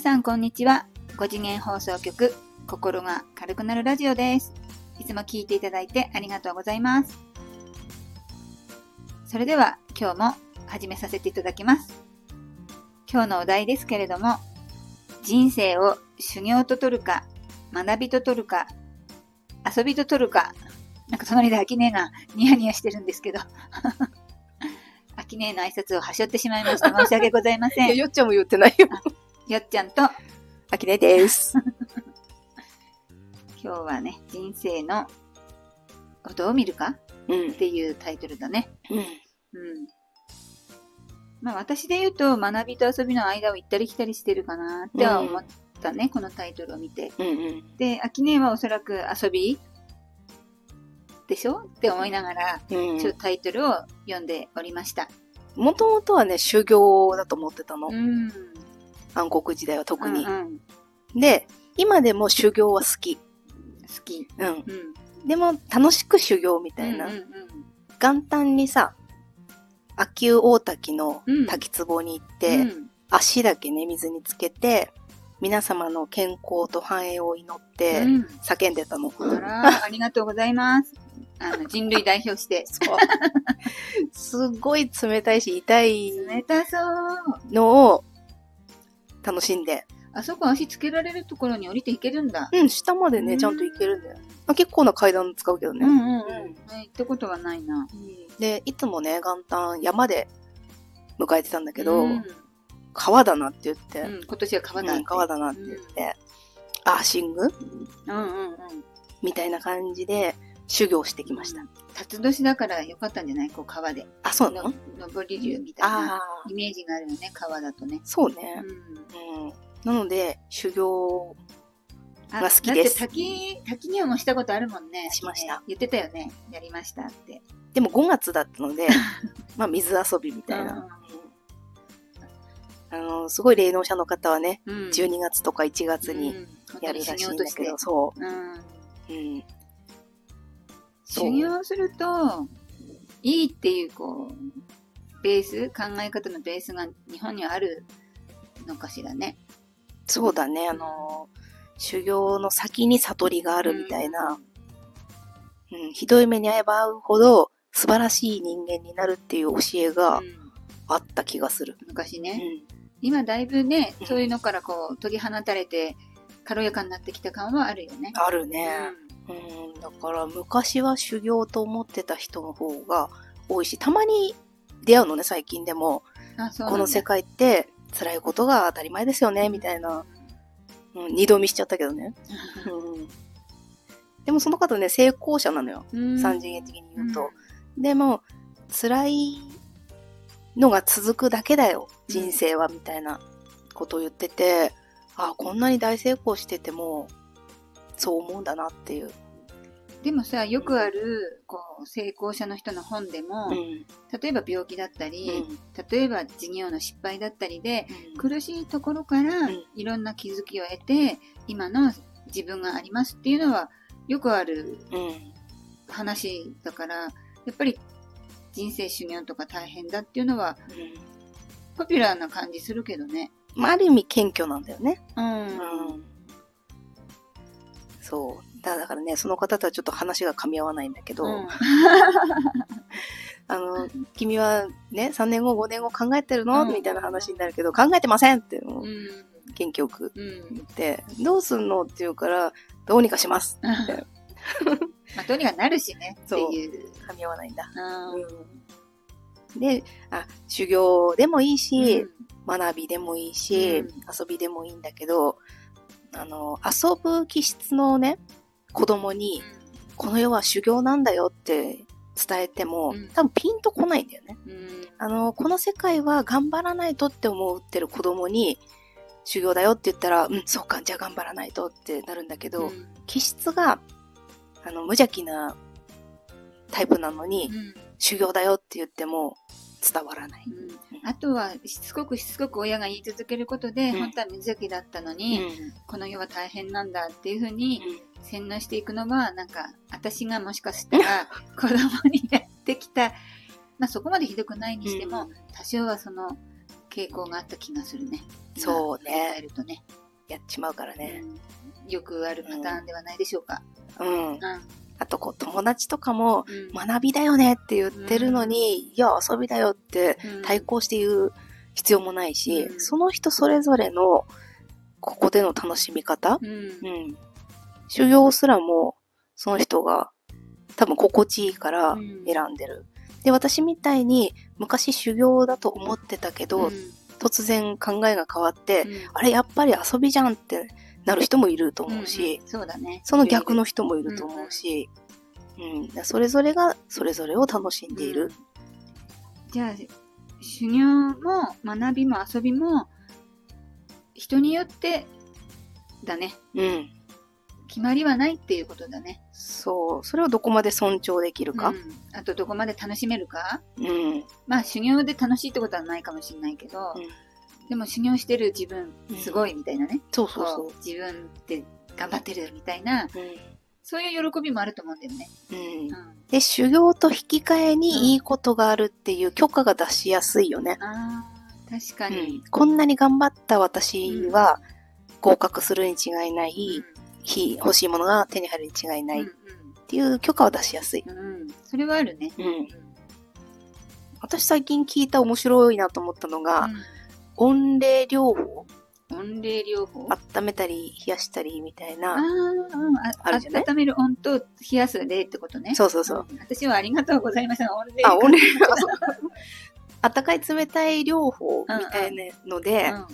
さんこんにちは。5次元放送局、心が軽くなるラジオです。いつも聞いていただいてありがとうございます。それでは今日も始めさせていただきます。今日のお題ですけれども、人生を修行と取るか、学びと取るか、遊びと取るか、なんか隣でアキネがニヤニヤしてるんですけど、アキネの挨拶をはしょってしまいました。申し訳ございませいや、ん。よっちゃんも言ってないよ。よっちゃんとあきねです。今日はね、人生のことを見るか？うんっ。ていうタイトルだね。うん。うん。まあ私で言うと、学びと遊びの間を行ったり来たりしてるかなっては思ったね、このタイトルを見て。うんうん。で、秋音はおそらく遊びでしょ？って思いながら、うんちょっとタイトルを読んでおりました。もともとはね、修行だと思ってたの。うん。暗黒時代は特にうん。うんで、今でも修行は好き。好き。うん。うん。でも、楽しく修行みたいな。うんうん元旦にさ、秋保大滝のうん滝壺に行っうんて、うん足だけね、水につけて、皆様の健康と繁栄を祈って、うん叫んでたの。あら、ありがとうございます。あの、人類代表して。すっごい冷たいし痛い冷たそう。のを楽しんで。あそこ足つけられるところに降りていけるんだ。うん、下までね、ちゃんと行けるんだよ。まあ、結構な階段使うけどね。うんうんうん。はい行ったことはないな。で、いつもね、元旦山で迎えてたんだけど、うん川だなって言って、うん今年は川だ。うん川だなって言って、アーシングうんうんうん。みたいな感じで修行してきました。辰年だからよかったんじゃない？こう川で。あ、そうなの？の上り竜みたいなイメージがあるよね、川だとね。そうね。うん。うん。なので、修行あが好きですだって滝、滝にはもしたことあるもんね。しましたね言ってたよね。やりましたって。でも5月だったので、まあ水遊びみたいな。うんあの、すごい霊能者の方はね、うん。12月とか1月にうんやるらしいんだけど、そうん。う。うん。修行すると、いいっていう、こう、ベース、考え方のベースが日本にはあるのかしらね。そうだね、あの、修行の先に悟りがあるみたいな、うん、ひどい目に遭えば遭うほど素晴らしい人間になるっていう教えがうんあった気がする。う昔ね。ん。今だいぶねう、んそういうのからこう、研ぎ放たれて、軽やかになってきた感はあるよね。あるね。うん、だから昔は修行と思ってた人の方が多いし、たまに出会うのね、最近でも。この世界って辛いことが当たり前ですよね、みたいな。うん、二度見しちゃったけどね。うん。でもその方ね、成功者なのよ。うん三次元的に言うと。でも、辛いのが続くだけだよ、人生は、みたいなことを言ってて、あこんなに大成功してても、そう思うんだなっていう。でもさ、よくある、こう、成功者の人の本でも、うん。例えば病気だったうり、ん。例えば事業の失敗だったりで、うん苦しいところからうんいろんな気づきを得て、今の自分がありますっていうのはよくあるうん。話だから、やっぱり人生修行とか大変だっていうのはポピュラーな感じするけどね。まあ、ある意味謙虚なんだよね。うん。うん。そう。だだからね、その方とはちょっと話が噛み合わないんだけど、うん あの、君はね、3年後、5年後考えてるの、うんみたいな話になるけど、考えてませんって、もううん。元気よくうん言って、どうすんのって言うから、どうにかしますって。まあ、どうにかなるしねっていう。噛み合わないんだ。うんで、あ、修行でもいいし、うん学びでもいいし、うん遊びでもいいんだけど、あの、遊ぶ気質のね、子供に、この世は修行なんだよって伝えても、うん。多分ピンとこないんだよね。うん。あの、この世界は頑張らないとって思ってる子供に、修行だよって言ったら、うん、そうか、じゃあ頑張らないとってなるんだけど、うん。気質が、あの、無邪気なタイプなのに、うん。修行だよって言っても伝わらない。うんあとは、しつこくしつこく親が言い続けることで、うん本当は無邪気だったのうに、ん。この世は大変なんだっていうふうに洗脳していくのは、なんか、私がもしかしたら子供にやってきた、まあそこまでひどくないにしても、うん多少はその傾向があった気がするね。そうねえるとね。やっちまうからね。うんよくあるパターンではないでしょうか。うん。うん。こう、友達とかも、うん。学びだよねって言ってるのに、いや、遊びだよってうん。対抗して言う必要もないし、うん。その人それぞれの、ここでの楽しみ方、うん。うん。修行すらも、その人が、多分心地いいからうん。選んでる。で、私みたいに、昔修行だと思ってたけど、うん。突然考えが変わって、うん。あれ、やっぱり遊びじゃんってなる人もいると思うし、うん。そうだね。その逆の人もいると思うし、うん、それぞれがそれぞれを楽しんでいる。じゃあ、修行も学びも遊びも、人によってだね。うん。決まりはないっていうことだね。そう。それをどこまで尊重できるかう。んあと、どこまで楽しめるか。うん。まあ、修行で楽しいってことはないかもしれないけど、うんでも修行してる自分、すごいみたいなね。そうそうそこう自分って頑張ってるみたいな、う。そういう喜びもあると思うんだよね。うん。ううん。ん。で、修行と引き換えにいいことがあるっていう許可が出しやすいよね。ああ、確かうにん。。こんなに頑張った私は合格するに違いない、ひ欲しいものが手に入るに違いうん。ないっうんていう許可を出しやすい。うん。うん。それはあるね。うん。私最近聞いた面白いなと思ったのが、うん温冷療法温冷療法温めたり冷やしたりみたいあな。あ、うん。ああるじゃない？温める温と冷やす冷ってことね。そうそうそう。ん。私はありがとうございました。温冷。あ、温冷。あったかい冷。たい療法みたいなので、うん。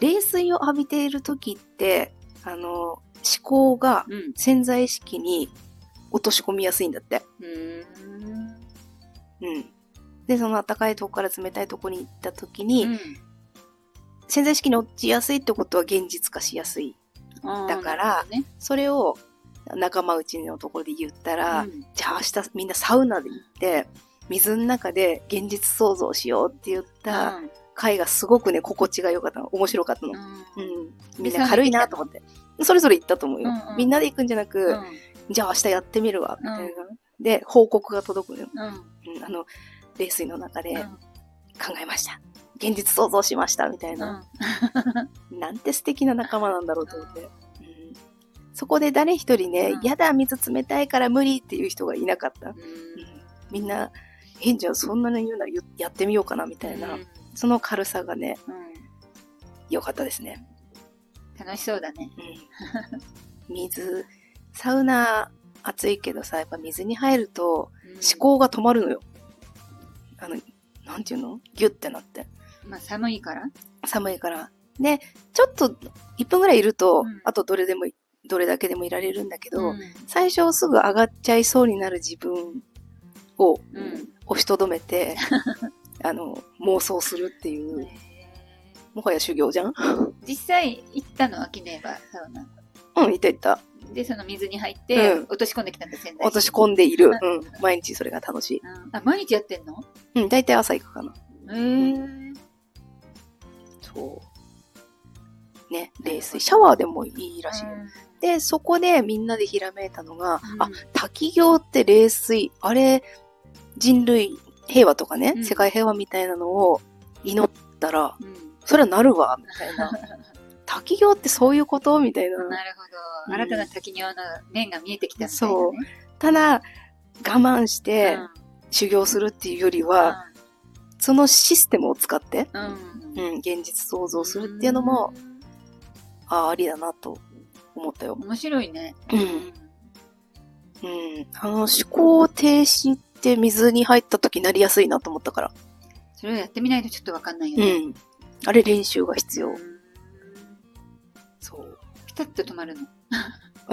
冷。水を浴びている時って、あの、思考がうん。潜在意識に落とし込みやすいんだって。うーん。うん。で、その暖かいとこから冷。たいとこに行った時に、うん潜在意識に落ちやすいってことは現実化しやすい。だからねそれを仲間内のところで言ったら、うんじゃあ明日みんなサウナで行って、水の中で現実想像しようって言った回がすごくね、心地が良かったの。面白かったの。うんうん。みんな軽いなと思って。それぞれ行ったと思うよ。うんうんみんなで行くんじゃなく、うんじゃあ明日やってみるわ、みたいな。うんで、報告が届くのよ。うんうん、あの、冷水の中でうん考えました。現実想像しました、みたいな。なんて素敵な仲間なんだろうと思って。うん、そこで誰一人ね、うんやだ、水冷たいから無理っていう人がいなかった。うんみんな、え、じゃあそんなに言うならややってみようかな、みたいな。うんその軽さがね、うん良かったですね。楽しそうだね。うん、水、サウナ暑いけどさ、やっぱ水に入るとうん思考が止まるのよ。あの、なんていうの？ギュッてなって。まあ寒いから。寒いから。で、ちょっと1分ぐらいいると、うんあとどれでもい、どれだけでもいられるんだけど、うん最初すぐ上がっちゃいそうになる自分をうん押しとどめて、あの、妄想するっていう、もはや修行じゃん？実際行ったのはキネーバサウナ。うん、いたいた。で、その水に入って、うん落とし込んできたんだ、仙台落とし込んでいる。うん。毎日それが楽しい。うんあ、毎日やってんの？うん、大体朝行くかな。へえ。そう。ね、冷水。シャワーでもいいらしいよ。で、そこでみんなでひらめいたのが、うんあ、滝行って冷水、あれ、人類平和とかね、うん世界平和みたいなのを祈ったら、うんそれはなるわ、みたいな。滝行ってそういうこと？みたいな。なるほうんど。新たな滝行の面が見えてきたみたいなそうね。ただ、我慢してうん修行するっていうよりは、そのシステムを使って、うん。うん、現実想像するっていうのも、ああ、ありだなと思ったようん。。面白いね。うん。うん。あの、思考停止って水に入った時なりやすいなと思ったから。それをやってみないとちょっとわかんないようね。ん。あれ練習が必要。うんそう。ピタッと止まるの。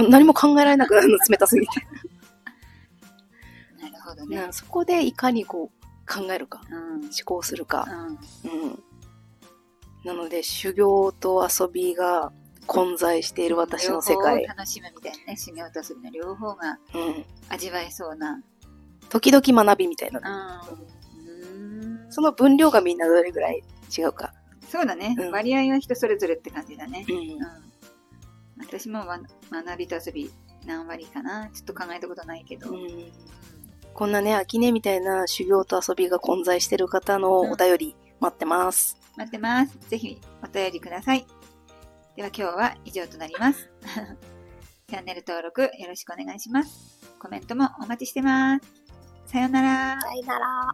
何も考えられなくなるの、冷たすぎて。なるほどね。なそこでいかにこう考えるか、うん。思考するか。うん。うん。なので、修行と遊びが混在している私の世両界方。楽しむみたいなね。修行と遊びの両方がうん。味わえそうな。時々学びみたいなう。ん。その分量がみんなどれぐらい違うか。そうだねう。ん割合は人それぞれって感じだね。うんうん。私もわ学びと遊び何割かな。ちょっと考えたことないけど。うんこんなね、秋音みたいな修行と遊びが混在してる方のお便り、待ってます。待ってます。ぜひお便りください。では今日は以上となります。チャンネル登録よろしくお願いします。コメントもお待ちしてます。さよなら。さようなら。